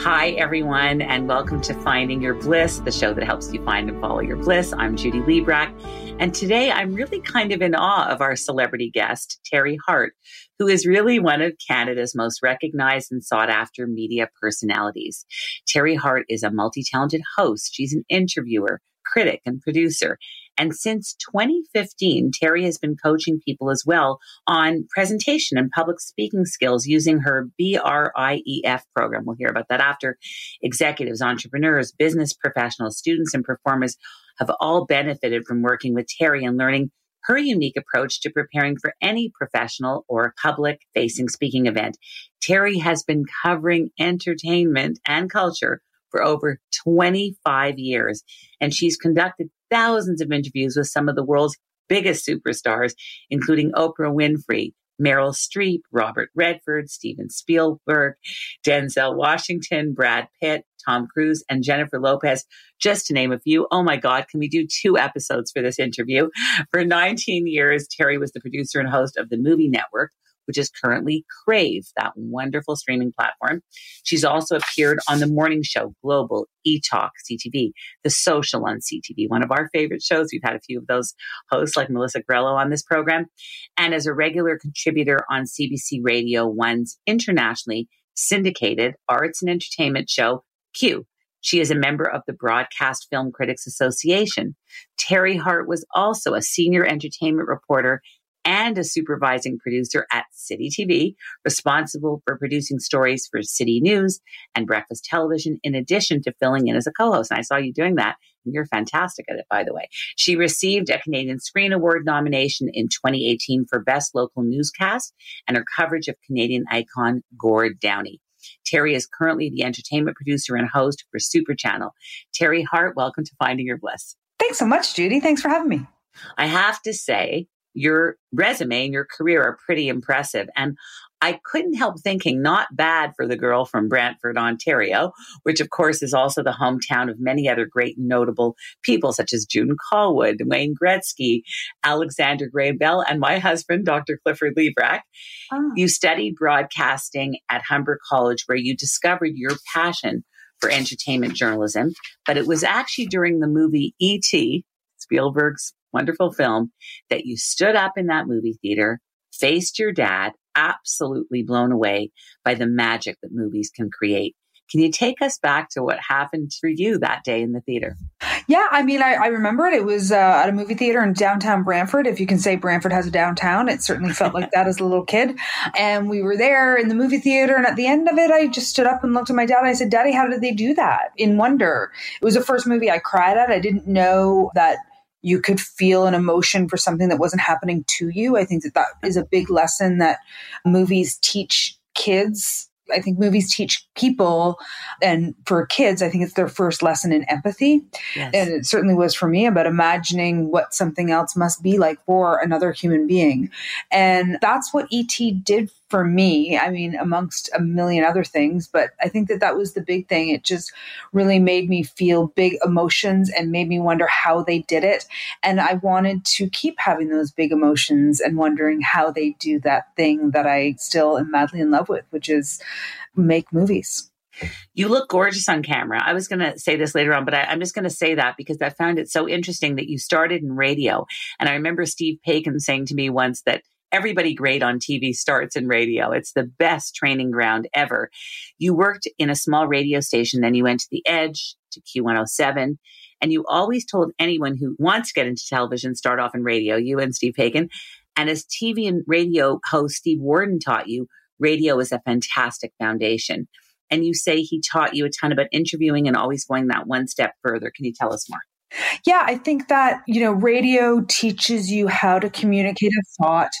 Hi, everyone, and welcome to Finding Your Bliss, the show that helps you find and follow your bliss. I'm Judy Librach, and today I'm really kind of in awe of our celebrity guest, Teri Hart, who is really one of Canada's most recognized and sought after media personalities. Teri Hart is a multi talented host, she's an interviewer, critic, and producer. And since 2015, Teri has been coaching people as well on presentation and public speaking skills using her BRIEF program. We'll hear about that after. Executives, entrepreneurs, business professionals, students, and performers have all benefited from working with Teri and learning her unique approach to preparing for any professional or public facing speaking event. Teri has been covering entertainment and culture for over 25 years, and she's conducted thousands of interviews with some of the world's biggest superstars, including Oprah Winfrey, Meryl Streep, Robert Redford, Steven Spielberg, Denzel Washington, Brad Pitt, Tom Cruise, and Jennifer Lopez, just to name a few. Oh my God, can we do two episodes for this interview? For 19 years, Teri was the producer and host of the Movie Network, which is currently Crave, that wonderful streaming platform. She's also appeared on The Morning Show, Global, eTalk, CTV, The Social on CTV, one of our favorite shows. We've had a few of those hosts like Melissa Grelo on this program. And as a regular contributor on CBC Radio One's internationally syndicated arts and entertainment show, Q. She is a member of the Broadcast Film Critics Association. Teri Hart was also a senior entertainment reporter and a supervising producer at City TV, responsible for producing stories for City News and Breakfast Television, in addition to filling in as a co host. And I saw you doing that. And you're fantastic at it, by the way. She received a Canadian Screen Award nomination in 2018 for Best Local Newscast and her coverage of Canadian icon Gord Downie. Teri is currently the entertainment producer and host for Super Channel. Teri Hart, welcome to Finding Your Bliss. Thanks so much, Judy. Thanks for having me. I have to say, your resume and your career are pretty impressive. And I couldn't help thinking, not bad for the girl from Brantford, Ontario, which of course is also the hometown of many other great notable people such as June Callwood, Wayne Gretzky, Alexander Graham Bell, and my husband, Dr. Clifford Librach. Oh. You studied broadcasting at Humber College where you discovered your passion for entertainment journalism, but it was actually during the movie E.T., Spielberg's wonderful film that you stood up in that movie theater, faced your dad, absolutely blown away by the magic that movies can create. Can you take us back to what happened for you that day in the theater? Yeah, I mean, I, I remember it. It was uh, at a movie theater in downtown Brantford. If you can say Brantford has a downtown, it certainly felt like that as a little kid. And we were there in the movie theater. And at the end of it, I just stood up and looked at my dad. I said, Daddy, how did they do that? In wonder. It was the first movie I cried at. I didn't know that you could feel an emotion for something that wasn't happening to you. I think that that is a big lesson that movies teach kids I think movies teach people, and for kids, I think it's their first lesson in empathy. Yes. And it certainly was for me about imagining what something else must be like for another human being. And that's what E.T. did for me. I mean, amongst a million other things, but I think that that was the big thing. It just really made me feel big emotions and made me wonder how they did it. And I wanted to keep having those big emotions and wondering how they do that thing that I still am madly in love with, which is make movies. You look gorgeous on camera. I was going to say this later on, but I, am just going to say that because I found it so interesting that you started in radio. And I remember Steve Paikin saying to me once that everybody great on TV starts in radio. It's the best training ground ever. You worked in a small radio station, then you went to The Edge, to Q107. And you always told anyone who wants to get into television, start off in radio, you and Steve Paikin. And as TV and radio host Steve Warden taught you, radio is a fantastic foundation. And you say he taught you a ton about interviewing and always going that one step further. Can you tell us more? Yeah, I think that, you know, radio teaches you how to communicate a thought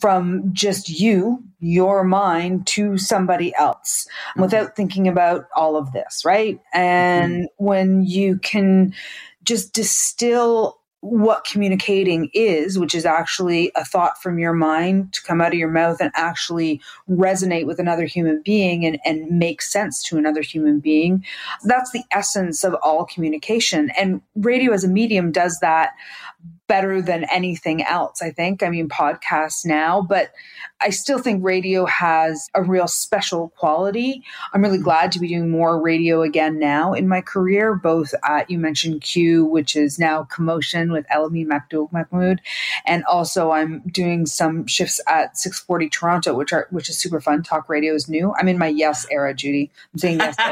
from just you, your mind, to somebody else mm-hmm. without thinking about all of this, right? And mm-hmm. when you can just distill what communicating is, which is actually a thought from your mind to come out of your mouth and actually resonate with another human being and, and make sense to another human being. That's the essence of all communication. And radio as a medium does that better than anything else, I think. I mean, podcasts now, but I still think radio has a real special quality. I'm really glad to be doing more radio again now in my career, both at, you mentioned Q, which is now Commotion with Elamin Abdelmahmoud. And also I'm doing some shifts at 640 Toronto, which are, which is super fun. Talk radio is new. I'm in my yes era, Judy. I'm saying yes.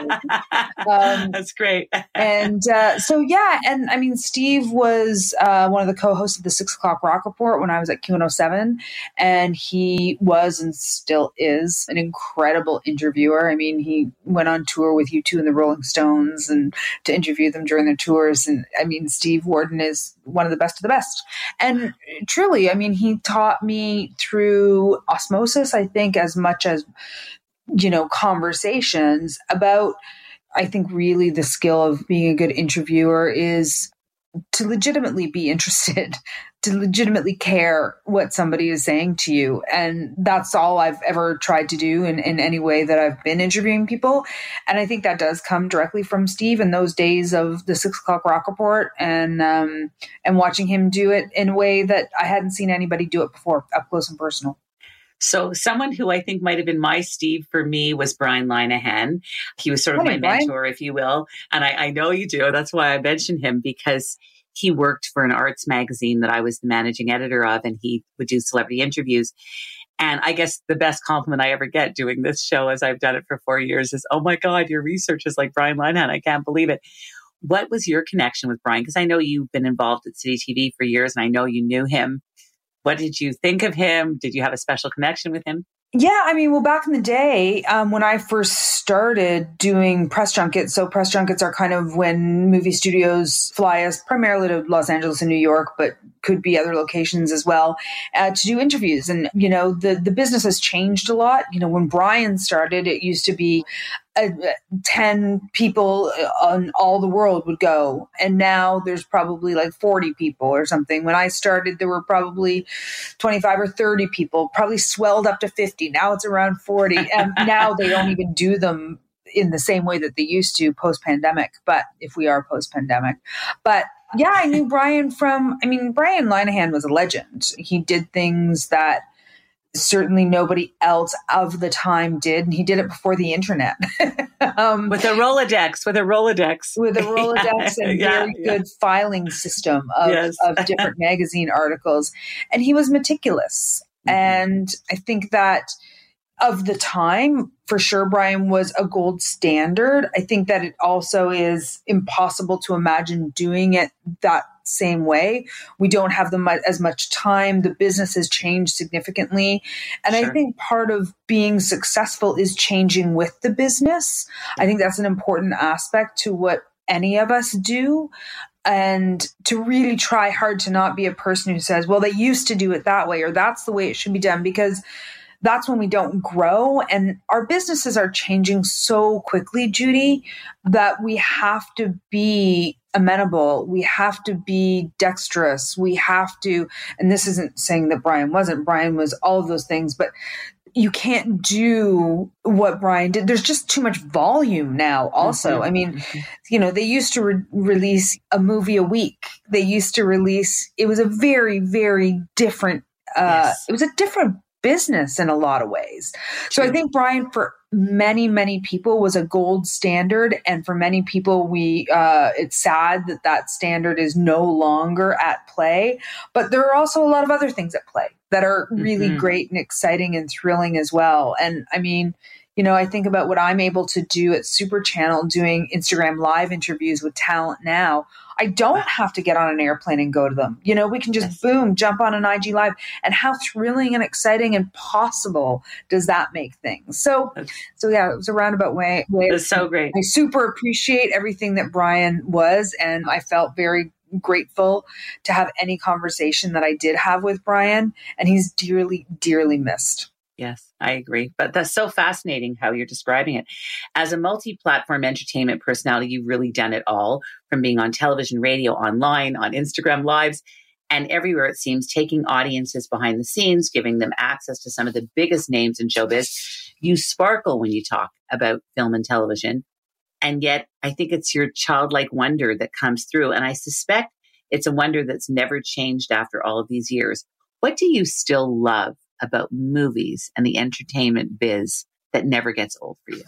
um, That's great. and uh, so, yeah. And I mean, Steve was uh, one of the co host of the Six O'Clock Rock Report when I was at Q107. And he was and still is an incredible interviewer. I mean, he went on tour with U2 and the Rolling Stones and to interview them during their tours. And I mean, Steve Warden is one of the best of the best. And truly, I mean, he taught me through osmosis, I think, as much as, you know, conversations about. I think really the skill of being a good interviewer is to legitimately be interested, to legitimately care what somebody is saying to you. And that's all I've ever tried to do in, in any way that I've been interviewing people. And I think that does come directly from Steve in those days of the six o'clock rock report and um, and watching him do it in a way that I hadn't seen anybody do it before, up close and personal. So someone who I think might have been my Steve for me was Brian Linehan. He was sort of my Brian. mentor, if you will. And I, I know you do. That's why I mentioned him because he worked for an arts magazine that I was the managing editor of, and he would do celebrity interviews. And I guess the best compliment I ever get doing this show, as I've done it for four years, is, "Oh my God, your research is like Brian Linehan. I can't believe it." What was your connection with Brian? Because I know you've been involved at City TV for years, and I know you knew him. What did you think of him? Did you have a special connection with him? Yeah, I mean, well, back in the day, um, when I first started doing press junkets, so press junkets are kind of when movie studios fly us primarily to Los Angeles and New York, but could be other locations as well, uh, to do interviews. And, you know, the, the business has changed a lot. You know, when Brian started, it used to be uh, 10 people on all the world would go. And now there's probably like 40 people or something. When i started there were probably 25 or 30 people probably swelled up to 50 now it's around 40 and now they don't even do them in the same way that they used to post pandemic but if we are post pandemic but yeah i knew brian from i mean brian linehan was a legend. He did things that certainly nobody else of the time did and he did it before the internet um, with a rolodex with a rolodex with a rolodex yeah, and very yeah, good filing system of, yes. of different magazine articles and he was meticulous mm-hmm. and i think that of the time, for sure, Brian was a gold standard. I think that it also is impossible to imagine doing it that same way. We don't have the as much time. The business has changed significantly. And sure. I think part of being successful is changing with the business. I think that's an important aspect to what any of us do and to really try hard to not be a person who says, well, they used to do it that way or that's the way it should be done because that's when we don't grow. And our businesses are changing so quickly, Judy, that we have to be amenable. We have to be dexterous. We have to, and this isn't saying that Brian wasn't, Brian was all of those things, but you can't do what Brian did. There's just too much volume now, also. Mm-hmm. I mean, mm-hmm. you know, they used to re- release a movie a week. They used to release, it was a very, very different, uh, yes. it was a different business in a lot of ways. So I think Brian, for many, many people, was a gold standard, and for many people, we uh, it's sad that that standard is no longer at play. But there are also a lot of other things at play that are really mm-hmm. great and exciting and thrilling as well. And I mean. You know, I think about what I'm able to do at Super Channel doing Instagram live interviews with talent now I don't have to get on an airplane and go to them. You know, we can just boom, jump on an IG live. And how thrilling and exciting and possible does that make things? So, so yeah, it was a roundabout way. way it's so great. I super appreciate everything that Brian was, and I felt very grateful to have any conversation that I did have with Brian, and he's dearly, dearly missed. Yes, I agree. But that's so fascinating how you're describing it. As a multi platform entertainment personality, you've really done it all from being on television, radio, online, on Instagram Lives, and everywhere it seems, taking audiences behind the scenes, giving them access to some of the biggest names in showbiz. You sparkle when you talk about film and television. And yet, I think it's your childlike wonder that comes through. And I suspect it's a wonder that's never changed after all of these years. What do you still love about movies and the entertainment biz that never gets old for you?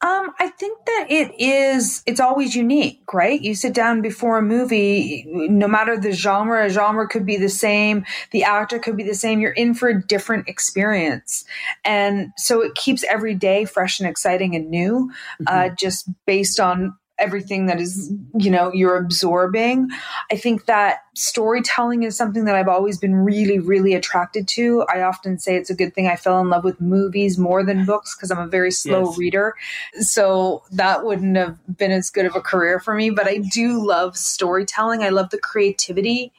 Um, I think that it is, it's always unique, right? You sit down before a movie, no matter the genre, a genre could be the same, the actor could be the same, you're in for a different experience. And so it keeps every day fresh and exciting and new, uh, mm-hmm. uh, just based on everything that is you know you're absorbing. I think that storytelling is something that i've always been really really attracted to. I often say it's a good thing i fell in love with movies more than books because i'm a very slow yes. reader. So that wouldn't have been as good of a career for me but i do love storytelling. I love the creativity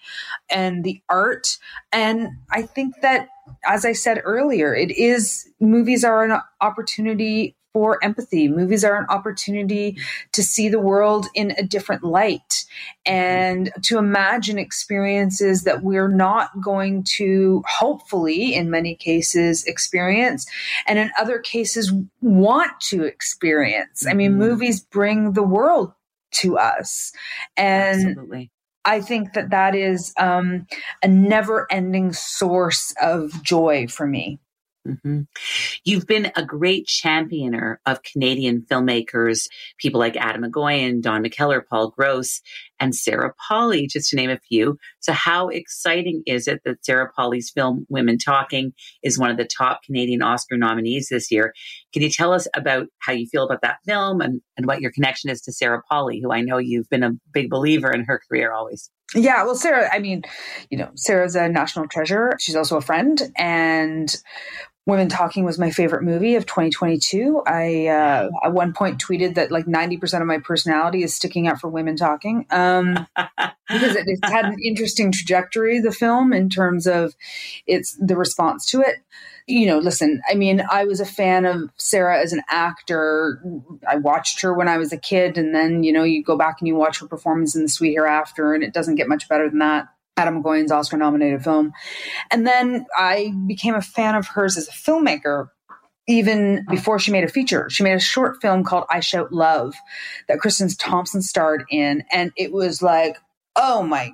and the art. And i think that as I said earlier, it is movies are an opportunity for empathy. Movies are an opportunity to see the world in a different light and to imagine experiences that we're not going to, hopefully, in many cases, experience, and in other cases, want to experience. I mean, mm-hmm. movies bring the world to us. And Absolutely. I think that that is um, a never ending source of joy for me. Mm-hmm. You've been a great championer of Canadian filmmakers, people like Atom Egoyan, Don McKellar, Paul Gross, and Sarah Polley, just to name a few. So, how exciting is it that Sarah Polley's film Women Talking is one of the top Canadian Oscar nominees this year? Can you tell us about how you feel about that film and, and what your connection is to Sarah Polley, who I know you've been a big believer in her career always? Yeah, well, Sarah, I mean, you know, Sarah's a national treasure. She's also a friend. And Women Talking was my favorite movie of 2022. I uh, at one point tweeted that like 90% of my personality is sticking out for Women Talking um, because it, it's had an interesting trajectory, the film, in terms of its the response to it. You know, listen, I mean, I was a fan of Sarah as an actor. I watched her when I was a kid, and then, you know, you go back and you watch her performance in The Sweet Hereafter, and it doesn't get much better than that. Atom Egoyan's Oscar nominated film. And then I became a fan of hers as a filmmaker even before she made a feature. She made a short film called I Shout Love that Kristen Thomson starred in. And it was like, oh my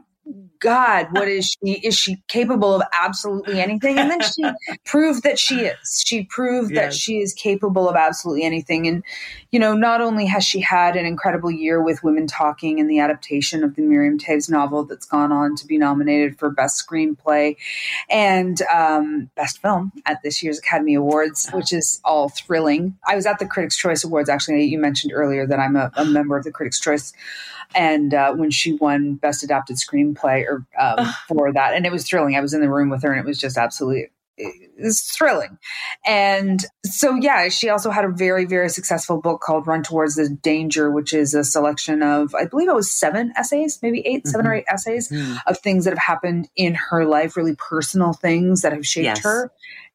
God, what is she? Is she capable of absolutely anything? And then she proved that she is. She proved yes. that she is capable of absolutely anything. And, you know, not only has she had an incredible year with Women Talking and the adaptation of the Miriam Toews novel that's gone on to be nominated for Best Screenplay and um, Best Film at this year's Academy Awards, which is all thrilling. I was at the Critics' Choice Awards, actually. You mentioned earlier that I'm a, a member of the Critics' Choice and uh, when she won Best Adapted Screenplay or um, for that, and it was thrilling. I was in the room with her, and it was just absolutely it's thrilling. And so, yeah, she also had a very, very successful book called Run Towards the Danger, which is a selection of, I believe it was seven essays, maybe 8 mm-hmm. seven or mm-hmm. eight essays mm-hmm. of things that have happened in her life, really personal things that have shaped yes. her.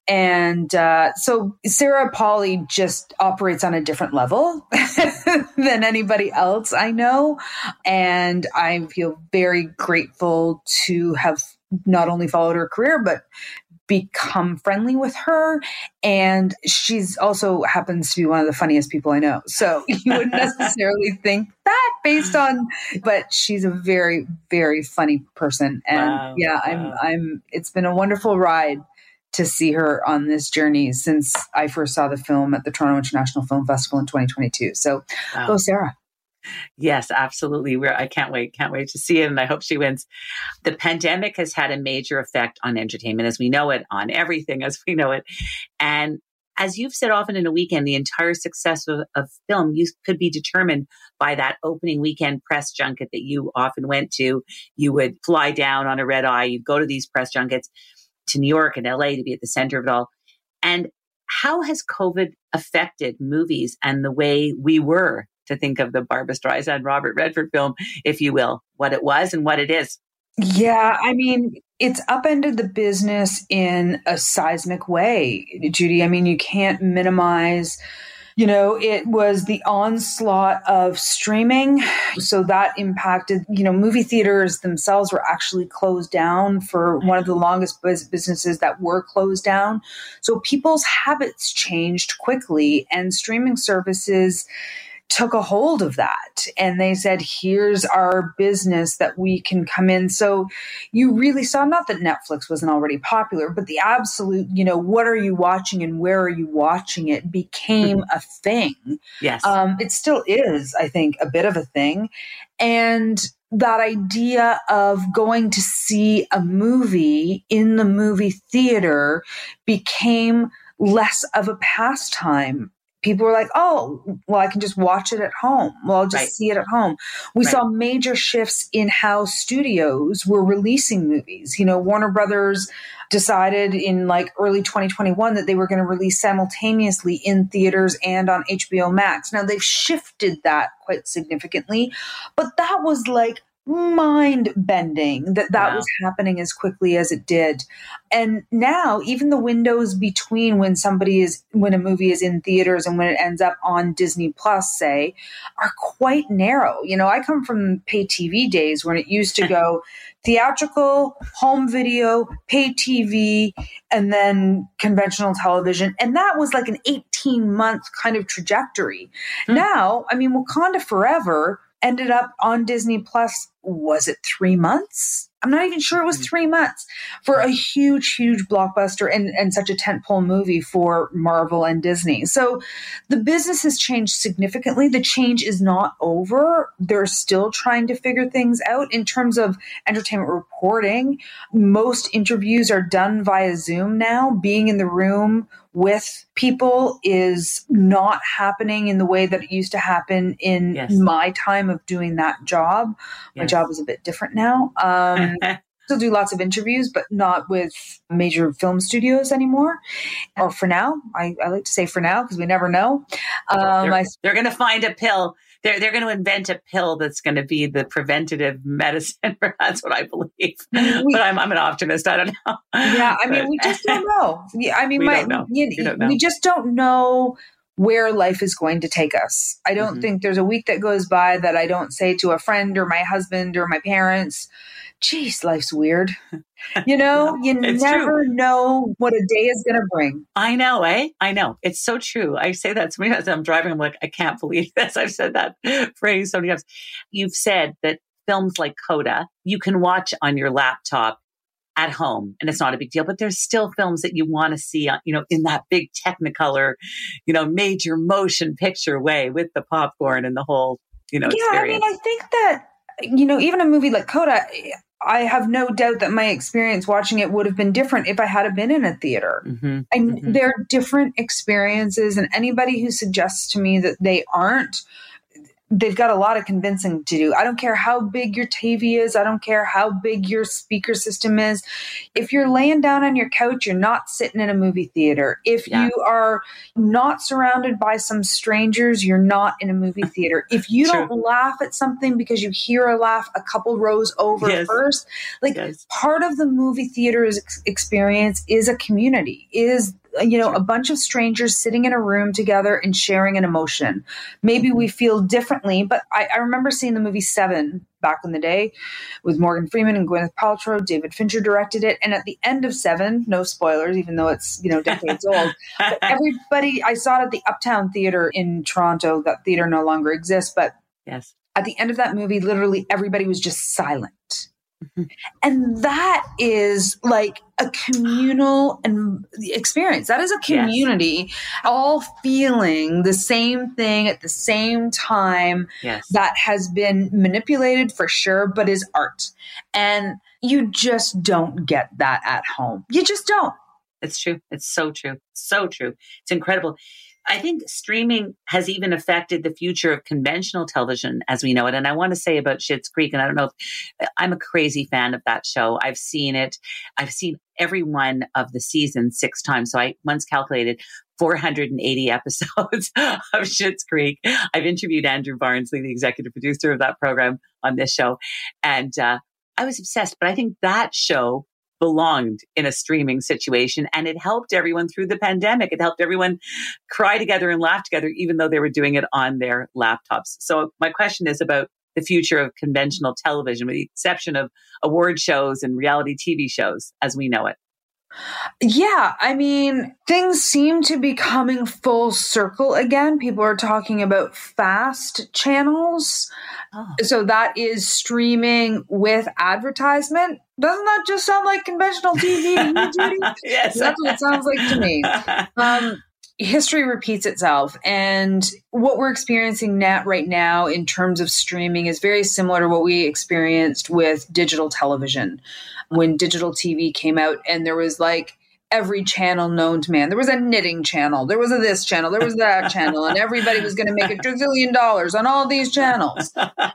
And uh, so Sarah Polley just operates on a different level than anybody else I know. And I feel very grateful to have not only followed her career, but become friendly with her. And she's also happens to be one of the funniest people I know. So you wouldn't necessarily think that based on, but she's a very, very funny person. And wow, yeah, wow. I'm, I'm, it's been a wonderful ride to see her on this journey since I first saw the film at the Toronto International Film Festival in 2022. So wow. go, Sarah. Yes, absolutely. We're, I can't wait, can't wait to see it, and I hope she wins. The pandemic has had a major effect on entertainment as we know it, on everything as we know it. And as you've said often in a weekend, the entire success of, of film you could be determined by that opening weekend press junket that you often went to. You would fly down on a red eye, you'd go to these press junkets to New York and LA to be at the center of it all. And how has COVID affected movies and the way we were to think of the Barbra Streisand Robert Redford film, if you will, what it was and what it is? Yeah, I mean, it's upended the business in a seismic way, Judy. I mean, you can't minimize you know, it was the onslaught of streaming. So that impacted, you know, movie theaters themselves were actually closed down for one of the longest businesses that were closed down. So people's habits changed quickly and streaming services took a hold of that and they said, here's our business that we can come in. So you really saw not that Netflix wasn't already popular, but the absolute, you know, what are you watching and where are you watching it became a thing. Yes. Um, it still is, I think, a bit of a thing. And that idea of going to see a movie in the movie theater became less of a pastime people were like, oh, well, I can just watch it at home. Well, I'll just right. see it at home. We right. saw major shifts in how studios were releasing movies. You know, Warner Brothers decided in like early 2021 that they were going to release simultaneously in theaters and on HBO Max. Now they've shifted that quite significantly, but that was like mind bending that that wow. was happening as quickly as it did. And now, even the windows between when somebody is, when a movie is in theaters and when it ends up on Disney Plus, say, are quite narrow. You know, I come from pay TV days when it used to go theatrical, home video, pay TV, and then conventional television. And that was like an 18 month kind of trajectory. Mm. Now, I mean, Wakanda Forever ended up on Disney Plus. Was it three months? I'm not even sure it was mm-hmm. three months for a huge, huge blockbuster and, and such a tentpole movie for Marvel and Disney. So the business has changed significantly. The change is not over. They're still trying to figure things out in terms of entertainment reporting. Most interviews are done via Zoom now. Being in the room with people is not happening in the way that it used to happen in yes. my time of doing that job. Yes. My job is a bit different now. Um, still do lots of interviews, but not with major film studios anymore. Or for now, I, I like to say for now because we never know. Um, they're, I, they're going to find a pill they're they're going to invent a pill that's going to be the preventative medicine. that's what I believe. We, but I'm I'm an optimist. I don't know. Yeah, I mean, we just don't know. I mean, we my, don't know. You, we, don't know. we just don't know where life is going to take us. I don't mm-hmm. think there's a week that goes by that I don't say to a friend or my husband or my parents, geez, life's weird. You know, you never true. know what a day is going to bring. I know, eh? I know. It's so true. I say that to me as I'm driving. I'm like, I can't believe this. I've said that phrase so many times. You've said that films like Coda, you can watch on your laptop at home and it's not a big deal but there's still films that you want to see you know in that big technicolor you know major motion picture way with the popcorn and the whole you know yeah experience. i mean i think that you know even a movie like coda I have no doubt that my experience watching it would have been different if I had been in a theater. Mm-hmm, and mm-hmm. they're different experiences, and anybody who suggests to me that they aren't they've got a lot of convincing to do. I don't care how big your TV is. I don't care how big your speaker system is. If you're laying down on your couch, you're not sitting in a movie theater. If yeah. you are not surrounded by some strangers, you're not in a movie theater. If you don't laugh at something because you hear a laugh a couple rows over yes. first, like yes. part of the movie theater experience is a community, is you know, a bunch of strangers sitting in a room together and sharing an emotion. Maybe we feel differently, but I, I, remember seeing the movie Seven back in the day with Morgan Freeman and Gwyneth Paltrow. David Fincher directed it. And at the end of Seven, no spoilers, even though it's, you know, decades old, but everybody, I saw it at the Uptown Theater in Toronto. That theater no longer exists, but yes. At the end of that movie, literally everybody was just silent. And that is like a communal and experience. That is a community yes. all feeling the same thing at the same time yes. that has been manipulated for sure, but is art. And you just don't get that at home. You just don't. It's true. It's so true. So true. It's incredible. I think streaming has even affected the future of conventional television as we know it. And I want to say about Schitt's Creek, and I don't know if I'm a crazy fan of that show. I've seen it. I've seen every one of the seasons six times. So I once calculated 480 episodes of Schitt's Creek. I've interviewed Andrew Barnsley, the executive producer of that program on this show. And, uh, I was obsessed, but I think that show belonged in a streaming situation and it helped everyone through the pandemic. It helped everyone cry together and laugh together, even though they were doing it on their laptops. So my question is about the future of conventional television, with the exception of award shows and reality TV shows as we know it. Yeah, I mean, things seem to be coming full circle again. People are talking about fast channels. Oh. So that is streaming with advertisement. Doesn't that just sound like conventional TV yes. That's what it sounds like to me. Um, history repeats itself and what we're experiencing now right now in terms of streaming is very similar to what we experienced with digital television when digital tv came out and there was like every channel known to man. There was a knitting channel, there was a this channel, there was that channel, and everybody was going to make a trillion dollars on all these channels.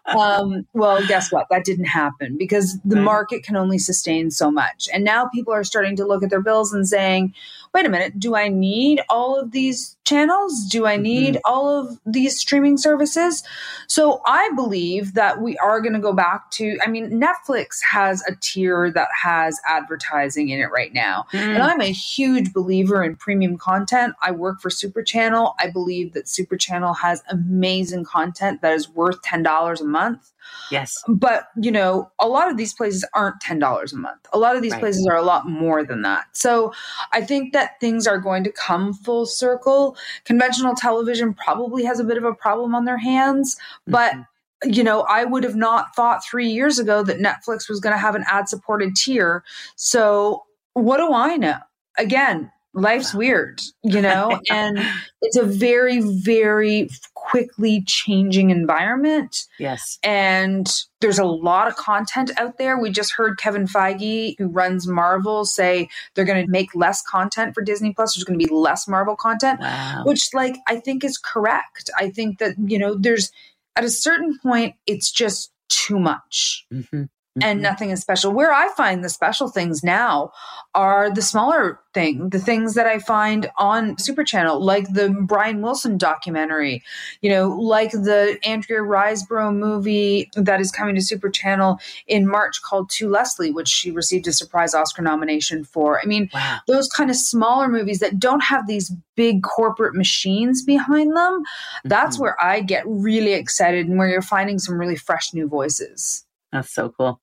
Um, well, guess what? That didn't happen because the market can only sustain so much. And now people are starting to look at their bills and saying, wait a minute, do I need all of these channels? Do I need mm-hmm. all of these streaming services? So I believe that we are going to go back to, I mean, Netflix has a tier that has advertising in it right now. Mm. And I'm a huge believer in premium content. I work for Super Channel. I believe that Super Channel has amazing content that is worth $10 a month. Yes. But, you know, a lot of these places aren't $10 a month. A lot of these right. places are a lot more than that. So I think that things are going to come full circle. Conventional television probably has a bit of a problem on their hands, but. Mm-hmm you know, I would have not thought three years ago that Netflix was going to have an ad supported tier. So, what do I know? Again, life's weird, you know, and it's a very, very quickly changing environment. Yes. And there's a lot of content out there. We just heard Kevin Feige, who runs Marvel, say they're going to make less content for Disney Plus. There's going to be less Marvel content, wow. which, like, I think is correct. I think that, you know, there's at a certain point, it's just too much. Mm-hmm and mm-hmm. nothing is special. Where I find the special things now are the smaller thing, the things that I find on Super Channel, like the Brian Wilson documentary, you know, like the Andrea Riseborough movie that is coming to Super Channel in March called To Leslie, which she received a surprise Oscar nomination for. I mean, wow. those kind of smaller movies that don't have these big corporate machines behind them, that's mm-hmm. where I get really excited and where you're finding some really fresh new voices. That's so cool.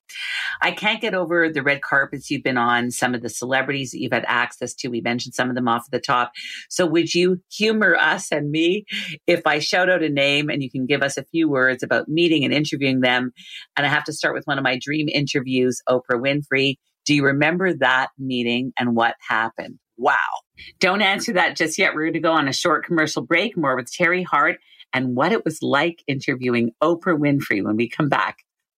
I can't get over the red carpets you've been on, some of the celebrities that you've had access to. We mentioned some of them off the top. So would you humor us and me if I shout out a name and you can give us a few words about meeting and interviewing them? And I have to start with one of my dream interviews, Oprah Winfrey. Do you remember that meeting and what happened? Wow. Don't answer that just yet. We're going to go on a short commercial break, more with Teri Hart and what it was like interviewing Oprah Winfrey when we come back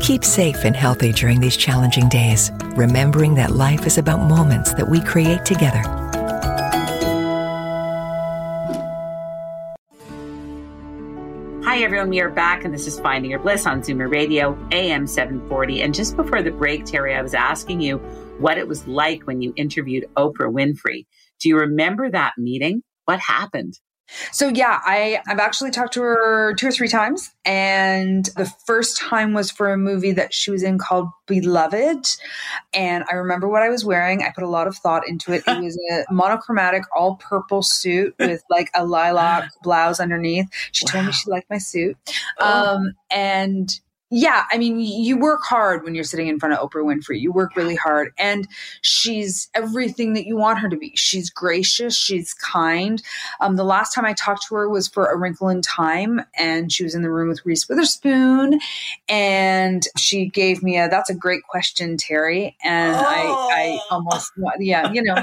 Keep safe and healthy during these challenging days, remembering that life is about moments that we create together. Hi, everyone. We are back, and this is Finding Your Bliss on Zoomer Radio, AM 740. And just before the break, Teri, I was asking you what it was like when you interviewed Oprah Winfrey. Do you remember that meeting? What happened? So yeah, I I've actually talked to her two or three times, and the first time was for a movie that she was in called Beloved, and I remember what I was wearing. I put a lot of thought into it. It was a monochromatic, all purple suit with like a lilac blouse underneath. She wow. told me she liked my suit, oh. um, and yeah, I mean, you work hard when you're sitting in front of Oprah Winfrey. You work really hard. And she's everything that you want her to be. She's gracious, she's kind. Um, the last time I talked to her was for A Wrinkle in Time, and she was in the room with Reese Witherspoon. And she gave me a, that's a great question, Teri. And oh. I, I oh. almost, yeah, you know,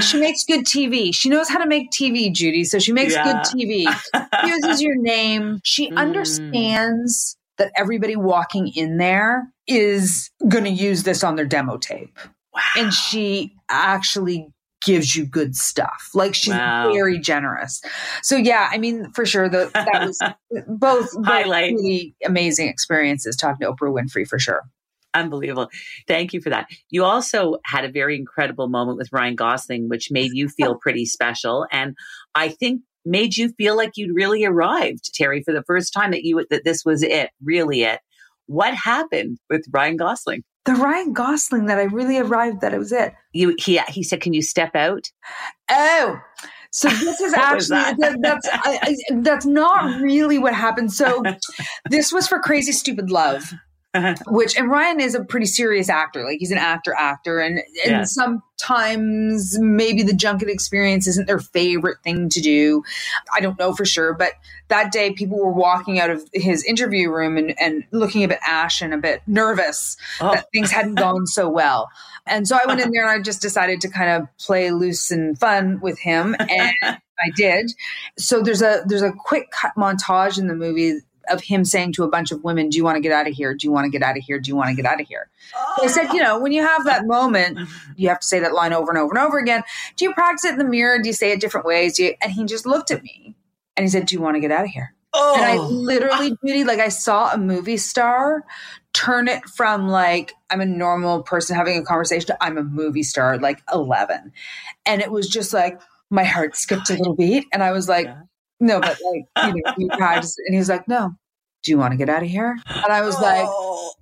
she makes good TV. She knows how to make TV, Judy. So she makes yeah. good TV. She uses your name. She mm. understands that everybody walking in there is going to use this on their demo tape. Wow. And she actually gives you good stuff. Like she's wow. very generous. So yeah, I mean, for sure, the, that was both, both really amazing experiences talking to Oprah Winfrey for sure. Unbelievable. Thank you for that. You also had a very incredible moment with Ryan Gosling, which made you feel pretty special. And I think made you feel like you'd really arrived, Teri, for the first time that you that this was it, really it. What happened with Ryan Gosling? The Ryan Gosling that I really arrived that it was it. You he he said, "Can you step out?" Oh, so this is actually that? that's I, I, that's not really what happened. So this was for Crazy Stupid Love. Uh-huh. which and Ryan is a pretty serious actor. Like he's an actor actor and and yeah. sometimes maybe the junket experience isn't their favorite thing to do. I don't know for sure, but that day people were walking out of his interview room and, and looking a bit ashen, a bit nervous oh. that things hadn't gone so well. And so I went in there and I just decided to kind of play loose and fun with him and I did. So there's a there's a quick cut montage in the movie of him saying to a bunch of women, Do you want to get out of here? Do you want to get out of here? Do you want to get out of here? Oh. I said, You know, when you have that moment, you have to say that line over and over and over again. Do you practice it in the mirror? Do you say it different ways? And he just looked at me and he said, Do you want to get out of here? Oh. And I oh. literally, Judy, like I saw a movie star turn it from like I'm a normal person having a conversation to I'm a movie star, like 11. And it was just like my heart skipped a little beat. And I was like, yeah. no, but like, you know, we practiced. And he was like, no, do you want to get out of here? And I was oh. like,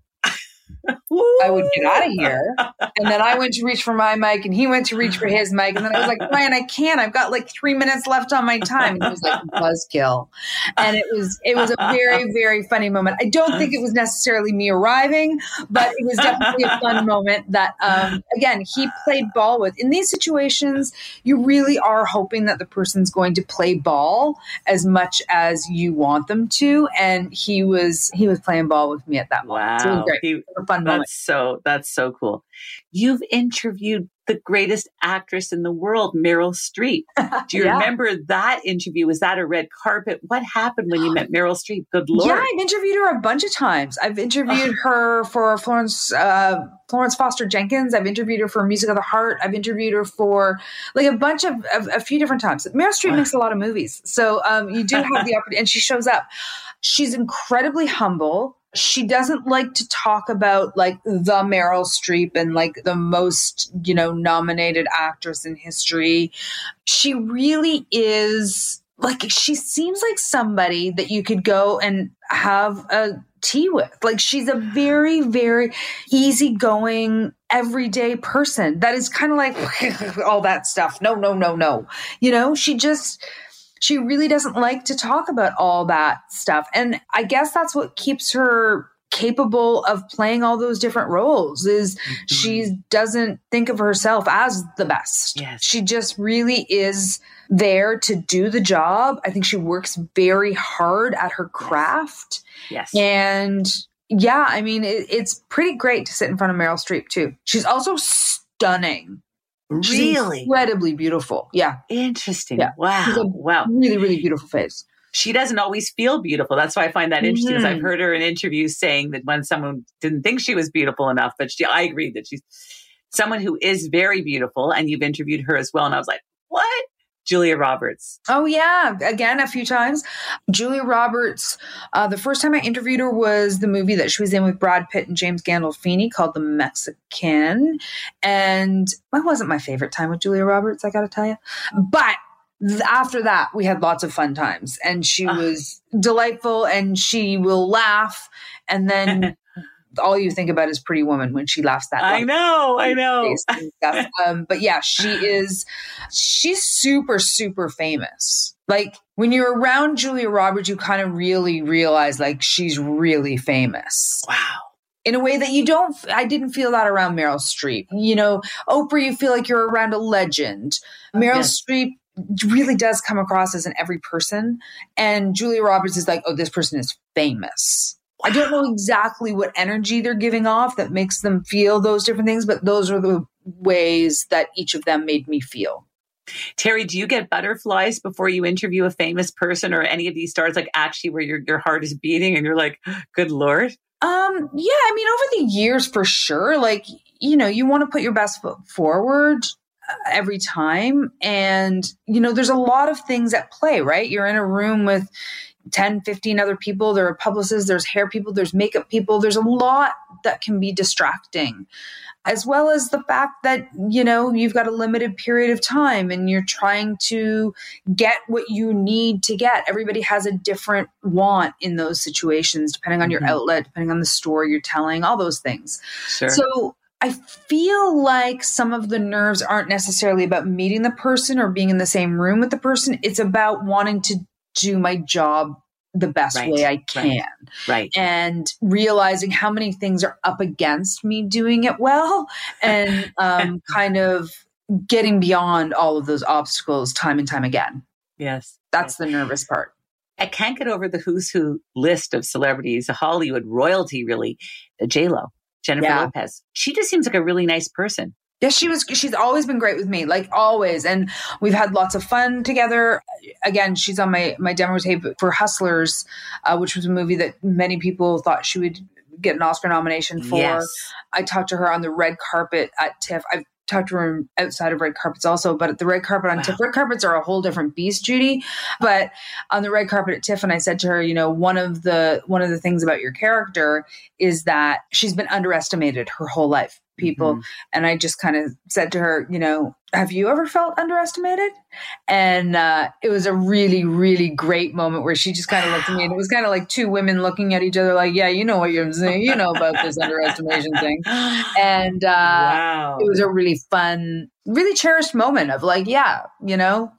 I would get out of here. And then I went to reach for my mic and he went to reach for his mic. And then I was like, Ryan, I can't. I've got like three minutes left on my time. And he was like, buzzkill. And it was it was a very, very funny moment. I don't think it was necessarily me arriving, but it was definitely a fun moment that um, again, he played ball with. In these situations, you really are hoping that the person's going to play ball as much as you want them to. And he was he was playing ball with me at that moment. Wow. So it was great. He, fun that's moment. so that's so cool. You've interviewed the greatest actress in the world, Meryl Streep. Do you yeah. remember that interview? Was that a red carpet? What happened when you met Meryl Streep? Good lord! Yeah, I've interviewed her a bunch of times. I've interviewed her for Florence uh, Florence Foster Jenkins. I've interviewed her for Music of the Heart. I've interviewed her for like a bunch of, of a few different times. Meryl Streep makes a lot of movies, so um, you do have the opportunity, and she shows up. She's incredibly humble she doesn't like to talk about like the Meryl Streep and like the most, you know, nominated actress in history. She really is like, she seems like somebody that you could go and have a tea with. Like, she's a very, very easygoing, everyday person that is kind of like all that stuff. No, no, no, no. You know, she just, she really doesn't like to talk about all that stuff. And I guess that's what keeps her capable of playing all those different roles is mm-hmm. she doesn't think of herself as the best. Yes. She just really is there to do the job. I think she works very hard at her craft. Yes. And yeah, I mean, it, it's pretty great to sit in front of Meryl Streep too. She's also stunning. She's really? incredibly beautiful. Yeah. Interesting. Yeah. Wow. wow. Really, really beautiful face. She doesn't always feel beautiful. That's why I find that interesting. Mm-hmm. I've heard her in interviews saying that when someone didn't think she was beautiful enough, but she, I agree that she's someone who is very beautiful, and you've interviewed her as well. And I was like? Julia Roberts. Oh, yeah. Again, a few times. Julia Roberts, uh, the first time I interviewed her was the movie that she was in with Brad Pitt and James Gandolfini called The Mexican. And that wasn't my favorite time with Julia Roberts, I got to tell you. But after that, we had lots of fun times, and she was delightful, and she will laugh, and then all you think about is Pretty Woman when she laughs that. I know, I know. Um, but yeah, she is. She's super, super famous. Like when you're around Julia Roberts, you kind of really realize like she's really famous. Wow. In a way that you don't, I didn't feel that around Meryl Streep. You know, Oprah, you feel like you're around a legend. Meryl Yes. Streep really does come across as an every person. And Julia Roberts is like, oh, this person is famous. I don't know exactly what energy they're giving off that makes them feel those different things, but those are the ways that each of them made me feel. Teri, do you get butterflies before you interview a famous person or any of these stars, like actually where your, your heart is beating and you're like, good Lord? Um, yeah, I mean, over the years, for sure, like, you know, you want to put your best foot forward uh, every time. And, you know, there's a lot of things at play, right? You're in a room with 10, 15 other people. There are publicists, there's hair people, there's makeup people. There's a lot that can be distracting, as well as the fact that, you know, you've got a limited period of time and you're trying to get what you need to get. Everybody has a different want in those situations, depending on your Mhm. outlet, depending on the story you're telling, all those things. Sure. So I feel like some of the nerves aren't necessarily about meeting the person or being in the same room with the person. It's about wanting to do my job the best Right, way I can right. and realizing how many things are up against me doing it well and um, kind of getting beyond all of those obstacles time and time again. Yes. That's the nervous part. I can't get over the who's who list of celebrities, Hollywood royalty, really. J Lo, Jennifer Yeah. Lopez. She just seems like a really nice person. Yeah, she was. She's always been great with me, like always, and we've had lots of fun together. Again, she's on my my demo tape for Hustlers, uh, which was a movie that many people thought she would get an Oscar nomination for. Yes. I talked to her on the red carpet at TIFF. I've talked to her outside of red carpets also, but at the red carpet on Wow. TIFF, red carpets are a whole different beast, Judy. But on the red carpet at TIFF, and I said to her, you know, one of the one of the things about your character is that she's been underestimated her whole life. People Mhm. and I just kind of said to her, you know, have you ever felt underestimated? And uh, it was a really, really great moment where she just kind of looked at me, and it was kind of like two women looking at each other, like, "Yeah, you know what you're saying, you know about this underestimation thing." And uh, wow. it was a really fun, really cherished moment of like, yeah, you know,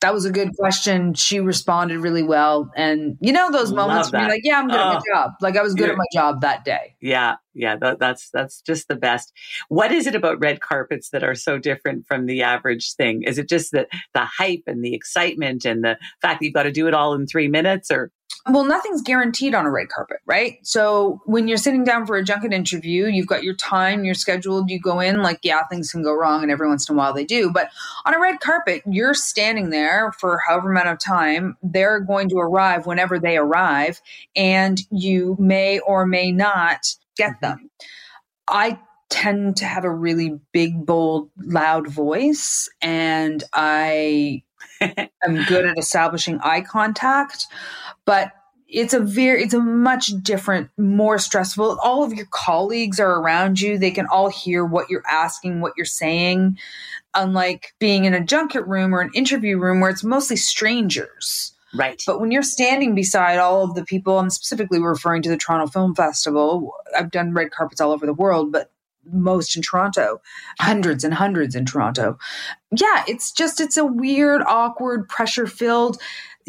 that was a good question. She responded really well, and you know those moments when you're like, yeah, I'm good at my Oh. job. Like I was good at my job that day. Yeah, yeah, that, that's that's just the best. What is it about red carpets that are so different from the average thing? Is it just the the hype and the excitement and the fact that you've got to do it all in three minutes, or well, nothing's guaranteed on a red carpet, right? So when you're sitting down for a junket interview, you've got your time, you're scheduled, you go in, like, yeah, things can go wrong, and every once in a while they do. But on a red carpet, you're standing there for however amount of time. They're going to arrive whenever they arrive, and you may or may not get mm-hmm. them. I tend to have a really big, bold, loud voice, and I am good at establishing eye contact, but it's a very it's a much different more stressful. All of your colleagues are around you. They can all hear what you're asking what you're saying. Unlike being in a junket room or an interview room where it's mostly strangers. Right? but when you're standing beside all of the people i'm specifically referring to the toronto film festival. I've done red carpets all over the world but most in toronto. Hundreds and hundreds in toronto. Yeah it's just it's a weird awkward pressure filled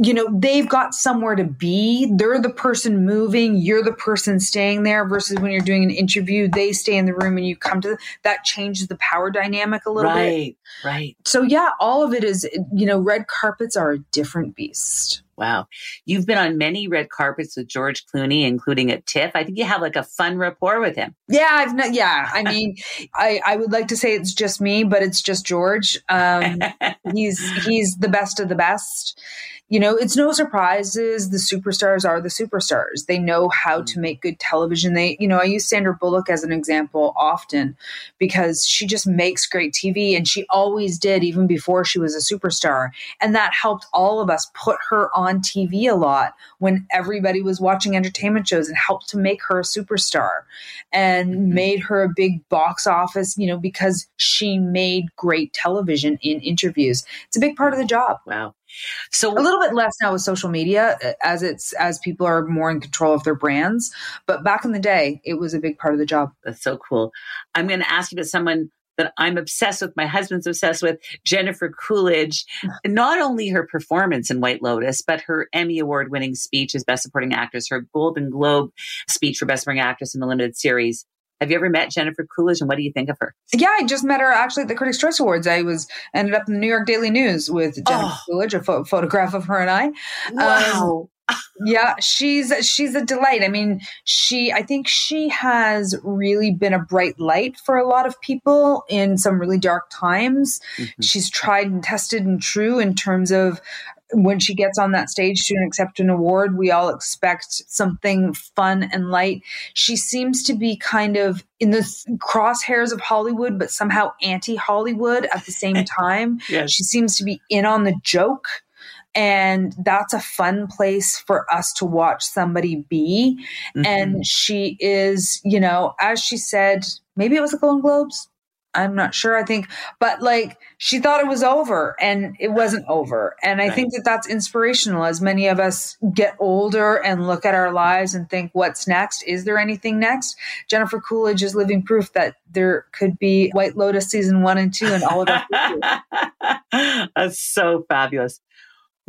you know they've got somewhere to be. They're the person moving. You're the person staying there versus when you're doing an interview they stay in the room and you come to the, that changes the power dynamic a little bit. Right, right. so yeah all of it is you know red carpets are a different beast Wow, you've been on many red carpets with George Clooney, including at TIFF. I think you have like a fun rapport with him. Yeah, I've not, yeah. I mean, I I would like to say it's just me, but it's just George. Um, he's he's the best of the best. You know, it's no surprises. The superstars are the superstars. They know how to make good television. They, you know, I use Sandra Bullock as an example often because she just makes great TV and she always did even before she was a superstar. And that helped all of us put her on TV a lot when everybody was watching entertainment shows and helped to make her a superstar and made her a big box office, you know, because she made great television in interviews. It's a big part of the job. Wow. So A little bit less now with social media uh, as it's as people are more in control of their brands, but back in the day, it was a big part of the job. That's so cool. I'm going to ask you about someone that I'm obsessed with, my husband's obsessed with, Jennifer Coolidge. Not only her performance in White Lotus, but her Emmy Award winning speech as Best Supporting Actress, her Golden Globe speech for Best Supporting Actress in the limited series. Have you ever met Jennifer Coolidge and what do you think of her? Yeah, I just met her actually at the Critics' Choice Awards. I was ended up in the New York Daily News with Jennifer oh. Coolidge, a pho- photograph of her and I. Wow. Um, yeah, she's she's a delight. I mean, she I think she has really been a bright light for a lot of people in some really dark times. Mm-hmm. She's tried and tested and true in terms of when she gets on that stage to accept an award, we all expect something fun and light. She seems to be kind of in the crosshairs of Hollywood, but somehow anti Hollywood at the same time. yes. She seems to be in on the joke. And that's a fun place for us to watch somebody be. Mm-hmm. And she is, you know, as she said, maybe it was the Golden Globes. I'm not sure. I think, but like she thought it was over and it wasn't over. And I right. think that that's inspirational as many of us get older and look at our lives and think, what's next? Is there anything next? Jennifer Coolidge is living proof that there could be White Lotus season one and two and all of that. that's so fabulous.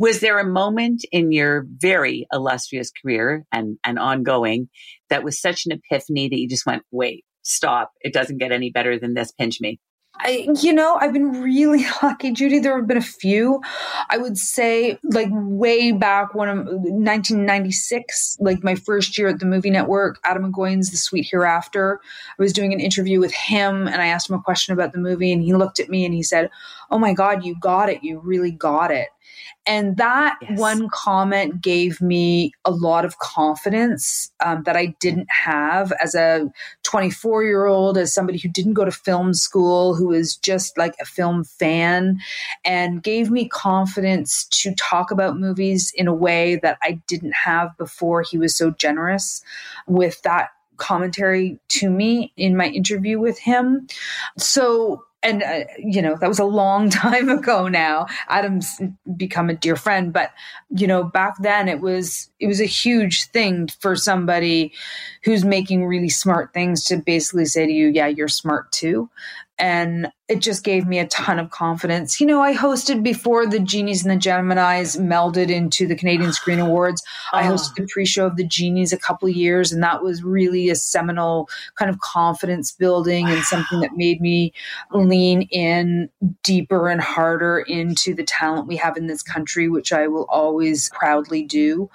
Was there a moment in your very illustrious career and, and ongoing that was such an epiphany that you just went, wait, stop. It doesn't get any better than this. Pinch me. I, you know, I've been really lucky, Judy. There have been a few. I would say, like way back when I'm 1996, like my first year at the Movie Network, Atom Egoyan's The Sweet Hereafter. I was doing an interview with him, and I asked him a question about the movie, and he looked at me and he said, "Oh my God, you got it! You really got it." And that yes. one comment gave me a lot of confidence um, that I didn't have as a 24 year old, as somebody who didn't go to film school, who was just like a film fan, and gave me confidence to talk about movies in a way that I didn't have before. He was so generous with that commentary to me in my interview with him. So and uh, you know that was a long time ago now Atom's become a dear friend but you know back then it was it was a huge thing for somebody who's making really smart things to basically say to you yeah you're smart too and it just gave me a ton of confidence. You know, I hosted before the Genies and the Geminis melded into the Canadian Screen Awards. Oh. I ah. hosted the pre-show of the Genies a couple years, and that was really a seminal kind of confidence building wow. and something that made me lean in deeper and harder into the talent we have in this country, which I will always proudly do.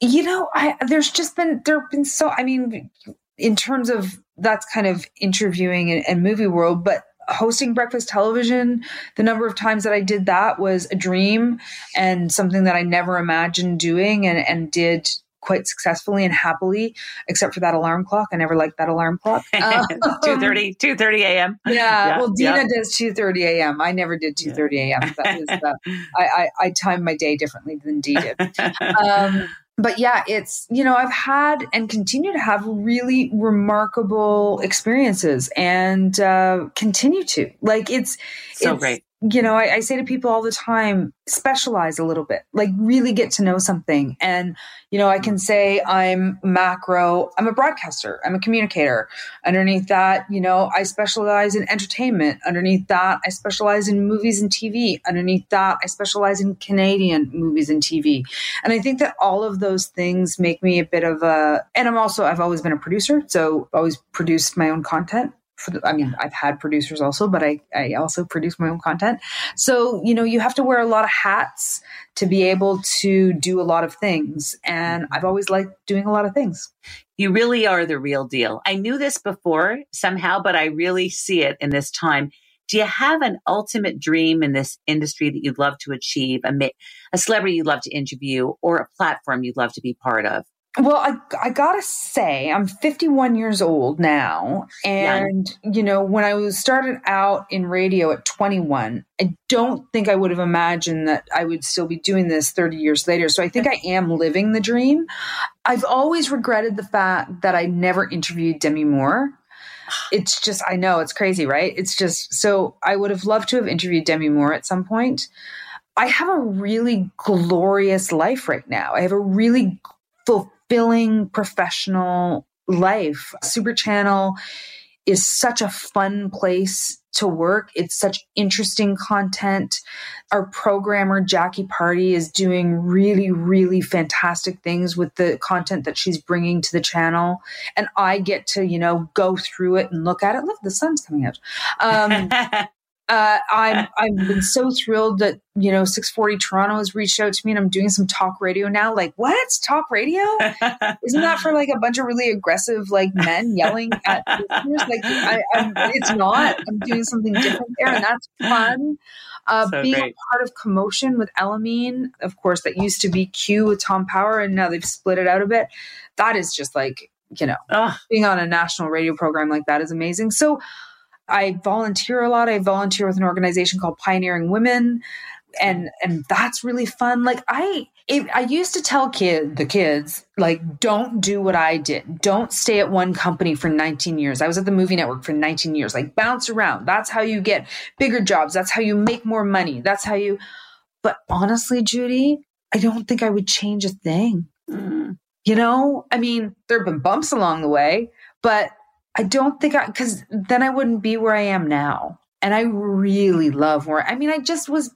You know, I, there's just been there have been so. I mean, in terms of that's kind of interviewing and, and movie world, but hosting breakfast television, the number of times that I did that was a dream and something that I never imagined doing and, and did quite successfully and happily, except for that alarm clock. I never liked that alarm clock. Um, 2.30, 2.30 a.m. Yeah, yeah, Well, Dina yeah. does 2.30 a.m. I never did 2.30 a.m. That was, uh, I, I, I timed my day differently than Dee did. Um, but yeah, it's, you know, I've had and continue to have really remarkable experiences and uh, continue to. Like it's so it's, great you know, I, I, say to people all the time, specialize a little bit, like really get to know something. And, you know, I can say I'm macro, I'm a broadcaster, I'm a communicator. Underneath that, you know, I specialize in entertainment. Underneath that, I specialize in movies and TV. Underneath that, I specialize in Canadian movies and TV. And I think that all of those things make me a bit of a, and I'm also, I've always been a producer. So always produced my own content the, I mean, I've had producers also, but I, I also produce my own content. So, you know, you have to wear a lot of hats to be able to do a lot of things. And I've always liked doing a lot of things. You really are the real deal. I knew this before somehow, but I really see it in this time. Do you have an ultimate dream in this industry that you'd love to achieve, a, a celebrity you'd love to interview, or a platform you'd love to be part of? Well, I, I gotta say, I'm 51 years old now. And, yeah. you know, when I was started out in radio at 21, I don't think I would have imagined that I would still be doing this 30 years later. So I think I am living the dream. I've always regretted the fact that I never interviewed Demi Moore. It's just, I know it's crazy, right? It's just, so I would have loved to have interviewed Demi Moore at some point. I have a really glorious life right now. I have a really fulfilling professional life. Super Channel is such a fun place to work. It's such interesting content. Our programmer, Jackie Party, is doing really, really fantastic things with the content that she's bringing to the channel. And I get to, you know, go through it and look at it. Look, the sun's coming out. Um, uh, I'm I've been so thrilled that you know 640 Toronto has reached out to me and I'm doing some talk radio now. Like, what talk radio? Isn't that for like a bunch of really aggressive like men yelling at listeners? Like, I, I'm, it's not. I'm doing something different there, and that's fun. Uh, so being great. part of commotion with Elamin, of course, that used to be Q with Tom Power, and now they've split it out a bit. That is just like you know, Ugh. being on a national radio program like that is amazing. So I volunteer a lot. I volunteer with an organization called Pioneering Women and and that's really fun. Like i it, i used to tell kid the kids like don't do what i did. Don't stay at one company for 19 years. I was at the movie network for 19 years. Like bounce around. That's how you get bigger jobs. That's how you make more money. That's how you but honestly judy i don't think i would change a thing. Mm. you know? I mean there have been bumps along the way but I don't think I, because then I wouldn't be where I am now. And I really love where, I mean, I just was,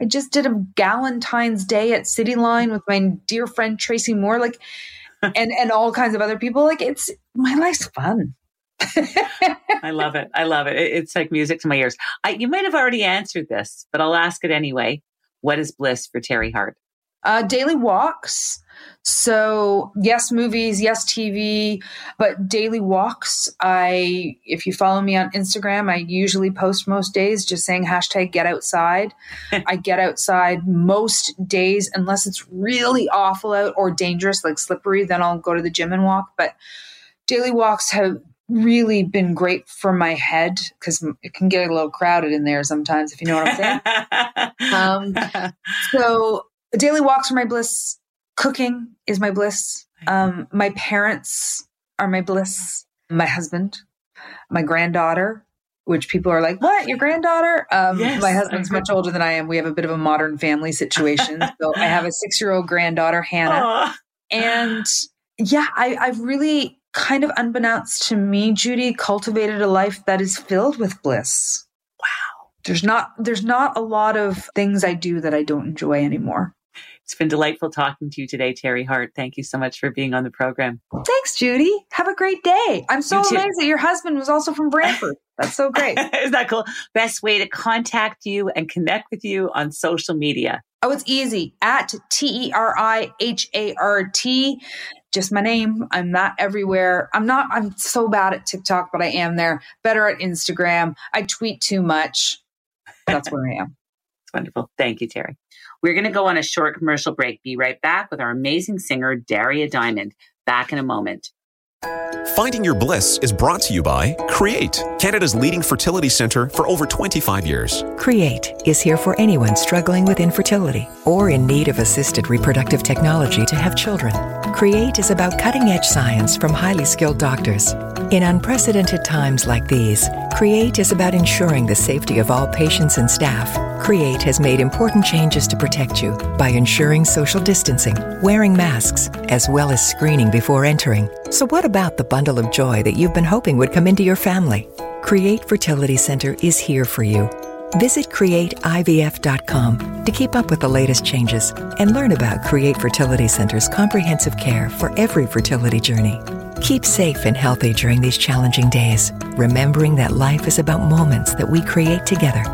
I just did a Galentine's Day at Cityline with my dear friend Tracy Moore, like, and, and all kinds of other people. Like, it's, my life's fun. I love it. I love it. It's like music to my ears. I, you might have already answered this, but I'll ask it anyway. What is bliss for Teri Hart? Uh, daily walks. So yes, movies, yes, TV, but daily walks. I, if you follow me on Instagram, I usually post most days just saying hashtag get outside. I get outside most days unless it's really awful out or dangerous, like slippery, then I'll go to the gym and walk. But daily walks have really been great for my head because it can get a little crowded in there sometimes, if you know what I'm saying. um, so daily walks are my bliss. Cooking is my bliss. Um, my parents are my bliss. My husband, my granddaughter, which people are like, "What? Your granddaughter?" Um, yes, my husband's much older than I am. We have a bit of a modern family situation. so I have a six-year-old granddaughter, Hannah, Aww. and yeah, I, I've really kind of unbeknownst to me, Judy, cultivated a life that is filled with bliss. Wow. There's not there's not a lot of things I do that I don't enjoy anymore. It's been delightful talking to you today, Teri Hart. Thank you so much for being on the program. Thanks, Judy. Have a great day. I'm so amazed that your husband was also from Brantford. That's so great. Isn't that cool? Best way to contact you and connect with you on social media. Oh, it's easy. At T E R I H A R T. Just my name. I'm not everywhere. I'm not, I'm so bad at TikTok, but I am there. Better at Instagram. I tweet too much. That's where I am. It's wonderful. Thank you, Teri. We're going to go on a short commercial break. Be right back with our amazing singer, Darya Diamond. Back in a moment. Finding Your Bliss is brought to you by Create, Canada's leading fertility center for over 25 years. Create is here for anyone struggling with infertility or in need of assisted reproductive technology to have children. Create is about cutting edge science from highly skilled doctors. In unprecedented times like these, Create is about ensuring the safety of all patients and staff. Create has made important changes to protect you by ensuring social distancing, wearing masks, as well as screening before entering. So, what about the bundle of joy that you've been hoping would come into your family? Create Fertility Center is here for you. Visit createivf.com to keep up with the latest changes and learn about Create Fertility Center's comprehensive care for every fertility journey. Keep safe and healthy during these challenging days, remembering that life is about moments that we create together.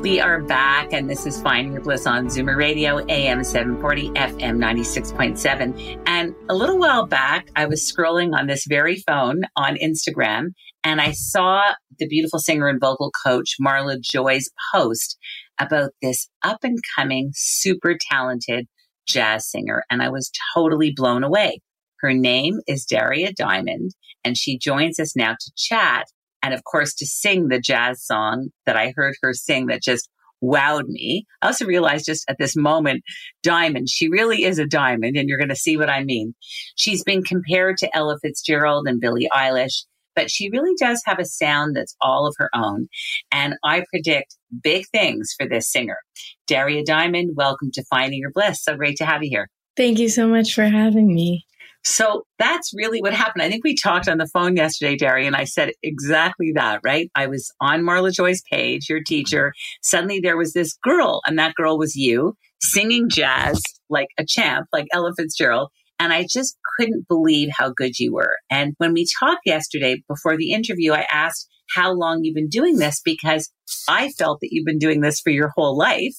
We are back, and this is Finding Your Bliss on Zoomer Radio, AM 740, FM 96.7. And a little while back, I was scrolling on this very phone on Instagram, and I saw the beautiful singer and vocal coach Marla Joy's post about this up and coming, super talented jazz singer. And I was totally blown away. Her name is Darya Diamond, and she joins us now to chat and of course to sing the jazz song that I heard her sing that just wowed me. I also realized just at this moment, Diamond, she really is a diamond, and you're going to see what I mean. She's been compared to Ella Fitzgerald and Billie Eilish, but she really does have a sound that's all of her own. And I predict big things for this singer. Darya Diamond, welcome to Finding Your Bliss. So great to have you here. Thank you so much for having me. So that's really what happened. I think we talked on the phone yesterday, Derry, and I said exactly that, right? I was on Marla Joy's page, your teacher. Suddenly there was this girl, and that girl was you singing jazz like a champ, like Ella Fitzgerald. And I just couldn't believe how good you were. And when we talked yesterday before the interview, I asked how long you've been doing this because I felt that you've been doing this for your whole life.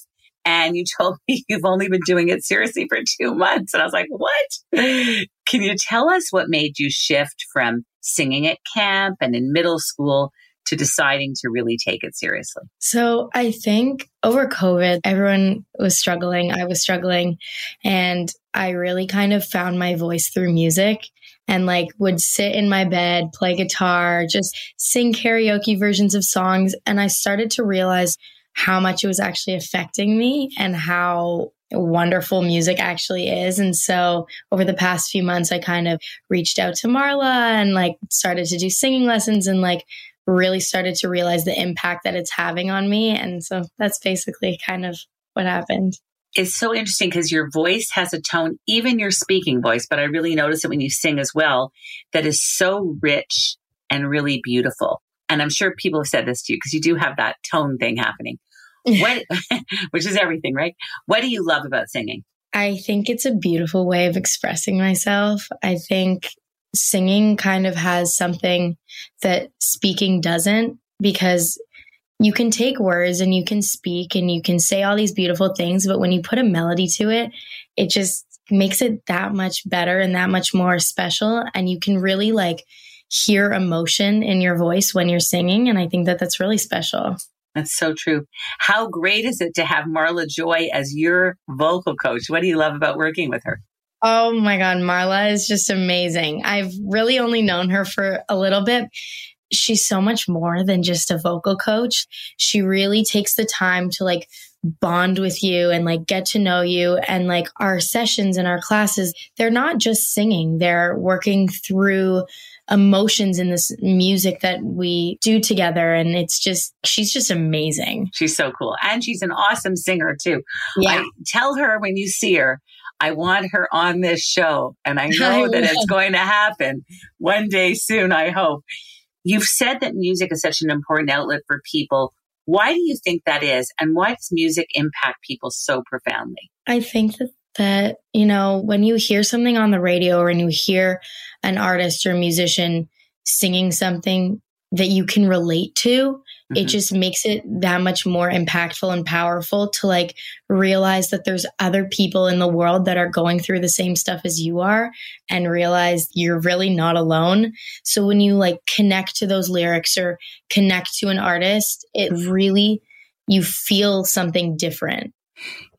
And you told me you've only been doing it seriously for two months. And I was like, what? Can you tell us what made you shift from singing at camp and in middle school to deciding to really take it seriously? So I think over COVID, everyone was struggling. I was struggling. And I really kind of found my voice through music and like would sit in my bed, play guitar, just sing karaoke versions of songs. And I started to realize how much it was actually affecting me and how wonderful music actually is. And so over the past few months, I kind of reached out to Marla and like started to do singing lessons and like really started to realize the impact that it's having on me. And so that's basically kind of what happened. It's so interesting because your voice has a tone, even your speaking voice, but I really notice it when you sing as well, that is so rich and really beautiful. And I'm sure people have said this to you because you do have that tone thing happening. What, which is everything, right? What do you love about singing? I think it's a beautiful way of expressing myself. I think singing kind of has something that speaking doesn't because you can take words and you can speak and you can say all these beautiful things, but when you put a melody to it, it just makes it that much better and that much more special. And you can really like hear emotion in your voice when you're singing. And I think that that's really special. That's so true. How great is it to have Marla Joy as your vocal coach? What do you love about working with her? Oh my God, Marla is just amazing. I've really only known her for a little bit. She's so much more than just a vocal coach. She really takes the time to like bond with you and like get to know you. And like our sessions and our classes, they're not just singing, they're working through emotions in this music that we do together. And it's just, she's just amazing. She's so cool. And she's an awesome singer too. Yeah. I tell her when you see her, I want her on this show. And I know that it's going to happen one day soon, I hope. You've said that music is such an important outlet for people. Why do you think that is? And why does music impact people so profoundly? I think that that, you know, when you hear something on the radio or when you hear an artist or musician singing something that you can relate to, mm-hmm. it just makes it that much more impactful and powerful to like realize that there's other people in the world that are going through the same stuff as you are and realize you're really not alone. So when you like connect to those lyrics or connect to an artist, it really, you feel something different.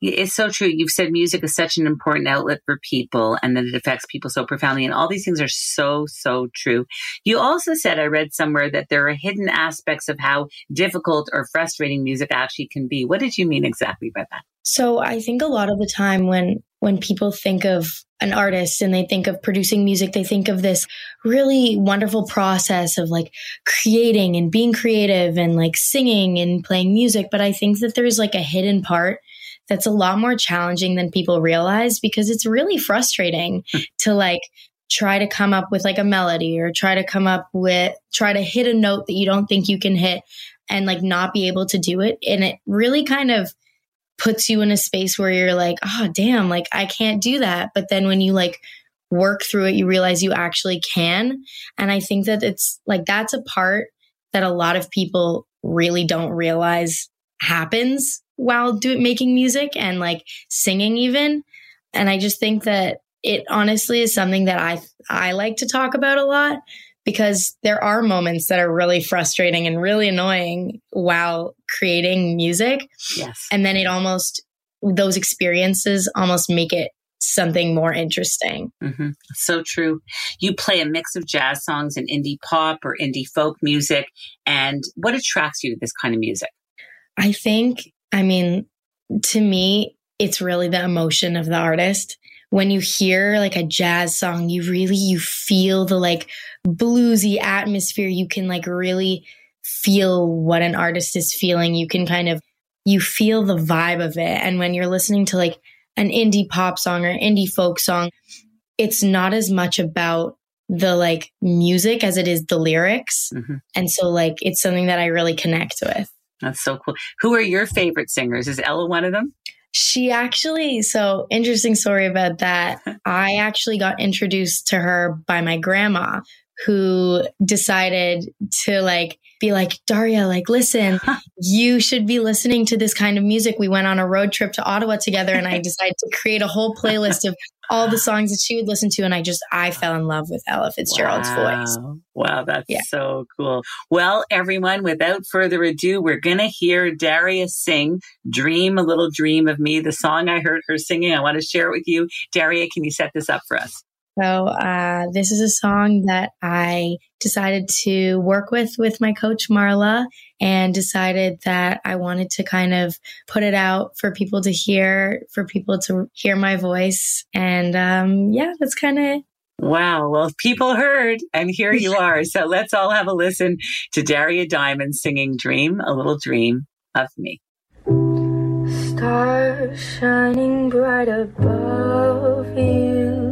It's so true. You've said music is such an important outlet for people and that it affects people so profoundly. And all these things are so, so true. You also said, I read somewhere that there are hidden aspects of how difficult or frustrating music actually can be. What did you mean exactly by that? So I think a lot of the time when, when people think of an artist and they think of producing music, they think of this really wonderful process of like creating and being creative and like singing and playing music. But I think that there's like a hidden part that's a lot more challenging than people realize because it's really frustrating hmm. to like try to come up with like a melody or try to come up with try to hit a note that you don't think you can hit and like not be able to do it. And it really kind of puts you in a space where you're like oh damn like I can't do that. But then when you like work through it you realize you actually can. And I think that it's like that's a part that a lot of people really don't realize happens while doing making music and like singing even. And I just think that it honestly is something that I I like to talk about a lot because there are moments that are really frustrating and really annoying while creating music. Yes. And then it almost those experiences almost make it something more interesting. Mm-hmm. So true. You play a mix of jazz songs and indie pop or indie folk music. And what attracts you to this kind of music? I think I mean, to me, it's really the emotion of the artist. When you hear like a jazz song, you really you feel the like bluesy atmosphere. You can like really feel what an artist is feeling. You can kind of you feel the vibe of it. And when you're listening to like an indie pop song or indie folk song, it's not as much about the like music as it is the lyrics. Mm-hmm. And so like it's something that I really connect with. That's so cool. Who are your favorite singers? Is Ella one of them? She actually, so interesting story about that. I actually got introduced to her by my grandma who decided to like be like, Darya, like, listen, you should be listening to this kind of music. We went on a road trip to Ottawa together and I decided to create a whole playlist of all the songs that she would listen to. And I just, I fell in love with Ella Fitzgerald's wow. voice. Wow, that's yeah. so cool. Well, everyone, without further ado, we're going to hear Darius sing Dream, a Little Dream of Me, the song I heard her singing. I want to share it with you. Darya, can you set this up for us? So uh, this is a song that I decided to work with with my coach Marla, and decided that I wanted to kind of put it out for people to hear, for people to hear my voice, and um, yeah, that's kind of. Wow. Well, people heard, and here you are. So let's all have a listen to Darya Diamond singing Dream, a Little Dream of Me. Stars shining bright above you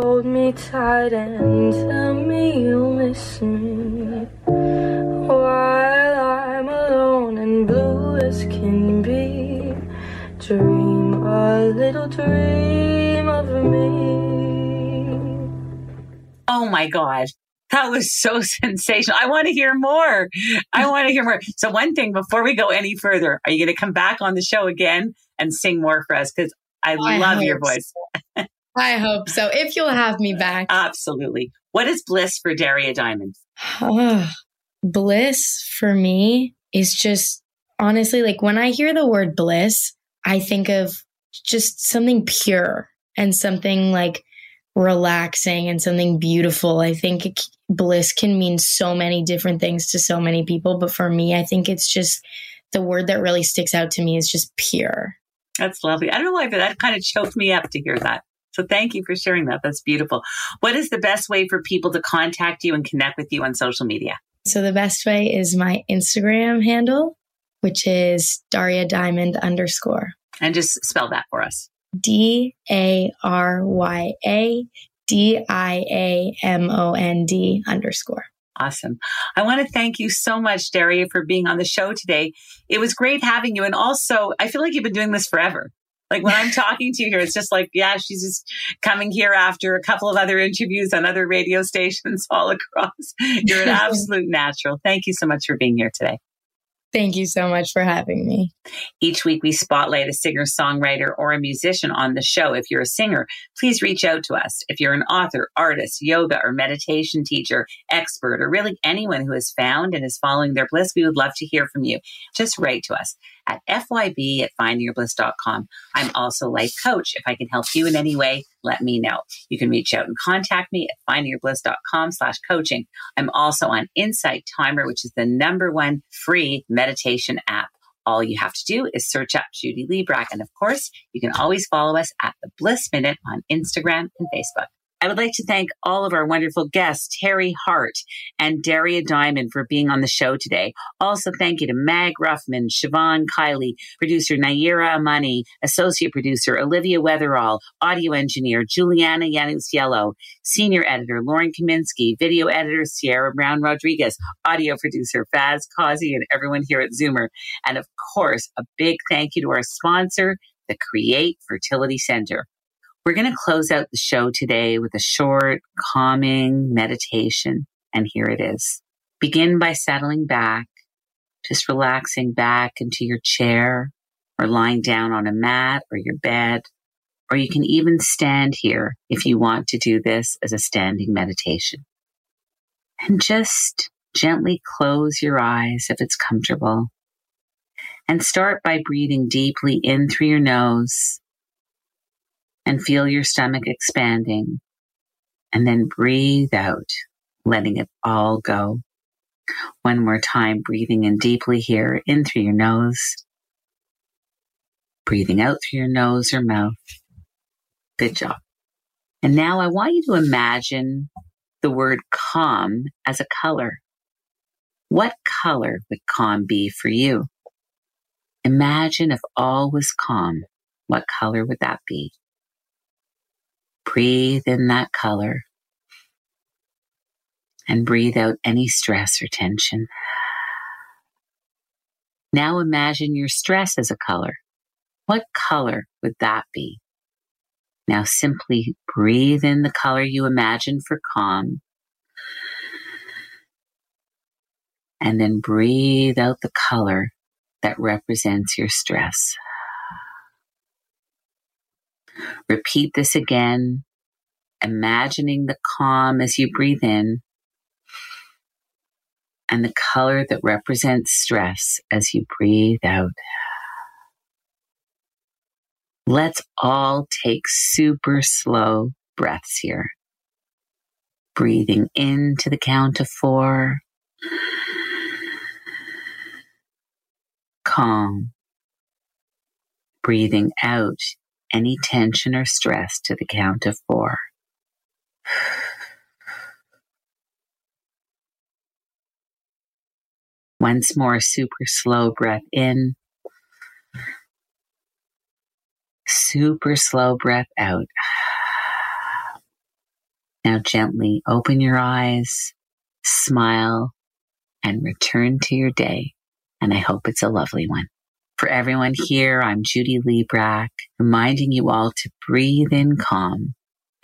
Hold me tight and tell me you'll miss me while I'm alone and blue as can be. Dream a little dream of me. Oh my God. That was so sensational. I want to hear more. I want to hear more. So, one thing before we go any further, are you going to come back on the show again and sing more for us? Because I, I love your voice. So. I hope so. If you'll have me back. Absolutely. What is bliss for Darya Diamond? bliss for me is just honestly like when I hear the word bliss, I think of just something pure and something like relaxing and something beautiful. I think it, bliss can mean so many different things to so many people, but for me, I think it's just the word that really sticks out to me is just pure. That's lovely. I don't know why, but that kind of choked me up to hear that. So thank you for sharing that. That's beautiful. What is the best way for people to contact you and connect with you on social media? So the best way is my Instagram handle, which is Darya Diamond underscore. And just spell that for us. D A R Y A D I A M O N D underscore. Awesome. I want to thank you so much, Darya, for being on the show today. It was great having you. And also, I feel like you've been doing this forever. Like when I'm talking to you here, it's just like, yeah, she's just coming here after a couple of other interviews on other radio stations all across. You're an absolute natural. Thank you so much for being here today. Thank you so much for having me. Each week, we spotlight a singer, songwriter, or a musician on the show. If you're a singer, please reach out to us. If you're an author, artist, yoga, or meditation teacher, expert, or really anyone who has found and is following their bliss, we would love to hear from you. Just write to us at fyb at findingyourbliss.com. I'm also life coach. If I can help you in any way, let me know. You can reach out and contact me at findingyourbliss.com slash coaching. I'm also on Insight Timer, which is the number one free meditation app. All you have to do is search up Judy Librach. And of course, you can always follow us at the Bliss Minute on Instagram and Facebook. I would like to thank all of our wonderful guests, Teri Hart and Darya Diamond, for being on the show today. Also, thank you to Mag Ruffman, Siobhan Kiley, producer Naira Amani, associate producer Olivia Weatherall, audio engineer Juliana Yanus Yellow, senior editor Lauren Kaminsky, video editor Sierra Brown Rodriguez, audio producer Faz Causey, and everyone here at Zoomer. And of course, a big thank you to our sponsor, the Create Fertility Center. We're going to close out the show today with a short, calming meditation. And here it is. Begin by settling back, just relaxing back into your chair or lying down on a mat or your bed. Or you can even stand here if you want to do this as a standing meditation. And just gently close your eyes if it's comfortable. And start by breathing deeply in through your nose and feel your stomach expanding. And then breathe out, letting it all go. One more time, breathing in deeply here, in through your nose, breathing out through your nose or mouth. Good job. And now I want you to imagine the word calm as a color. What color would calm be for you? Imagine if all was calm. What color would that be? Breathe in that color and breathe out any stress or tension. Now imagine your stress as a color. What color would that be? Now simply breathe in the color you imagine for calm. And then breathe out the color that represents your stress. Repeat this again, imagining the calm as you breathe in and the color that represents stress as you breathe out. Let's all take super slow breaths here. Breathing into the count of four. Calm. Breathing out any tension or stress to the count of four. Once more, super slow breath in. super slow breath out. Now gently open your eyes, smile, and return to your day. And I hope it's a lovely one. For everyone here, I'm Judy Librach, reminding you all to breathe in calm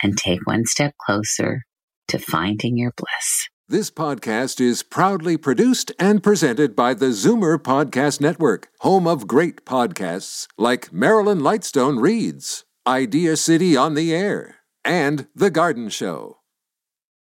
and take one step closer to finding your bliss. This podcast is proudly produced and presented by the Zoomer Podcast Network, home of great podcasts like Marilyn Lightstone Reads, Idea City on the Air, and The Garden Show.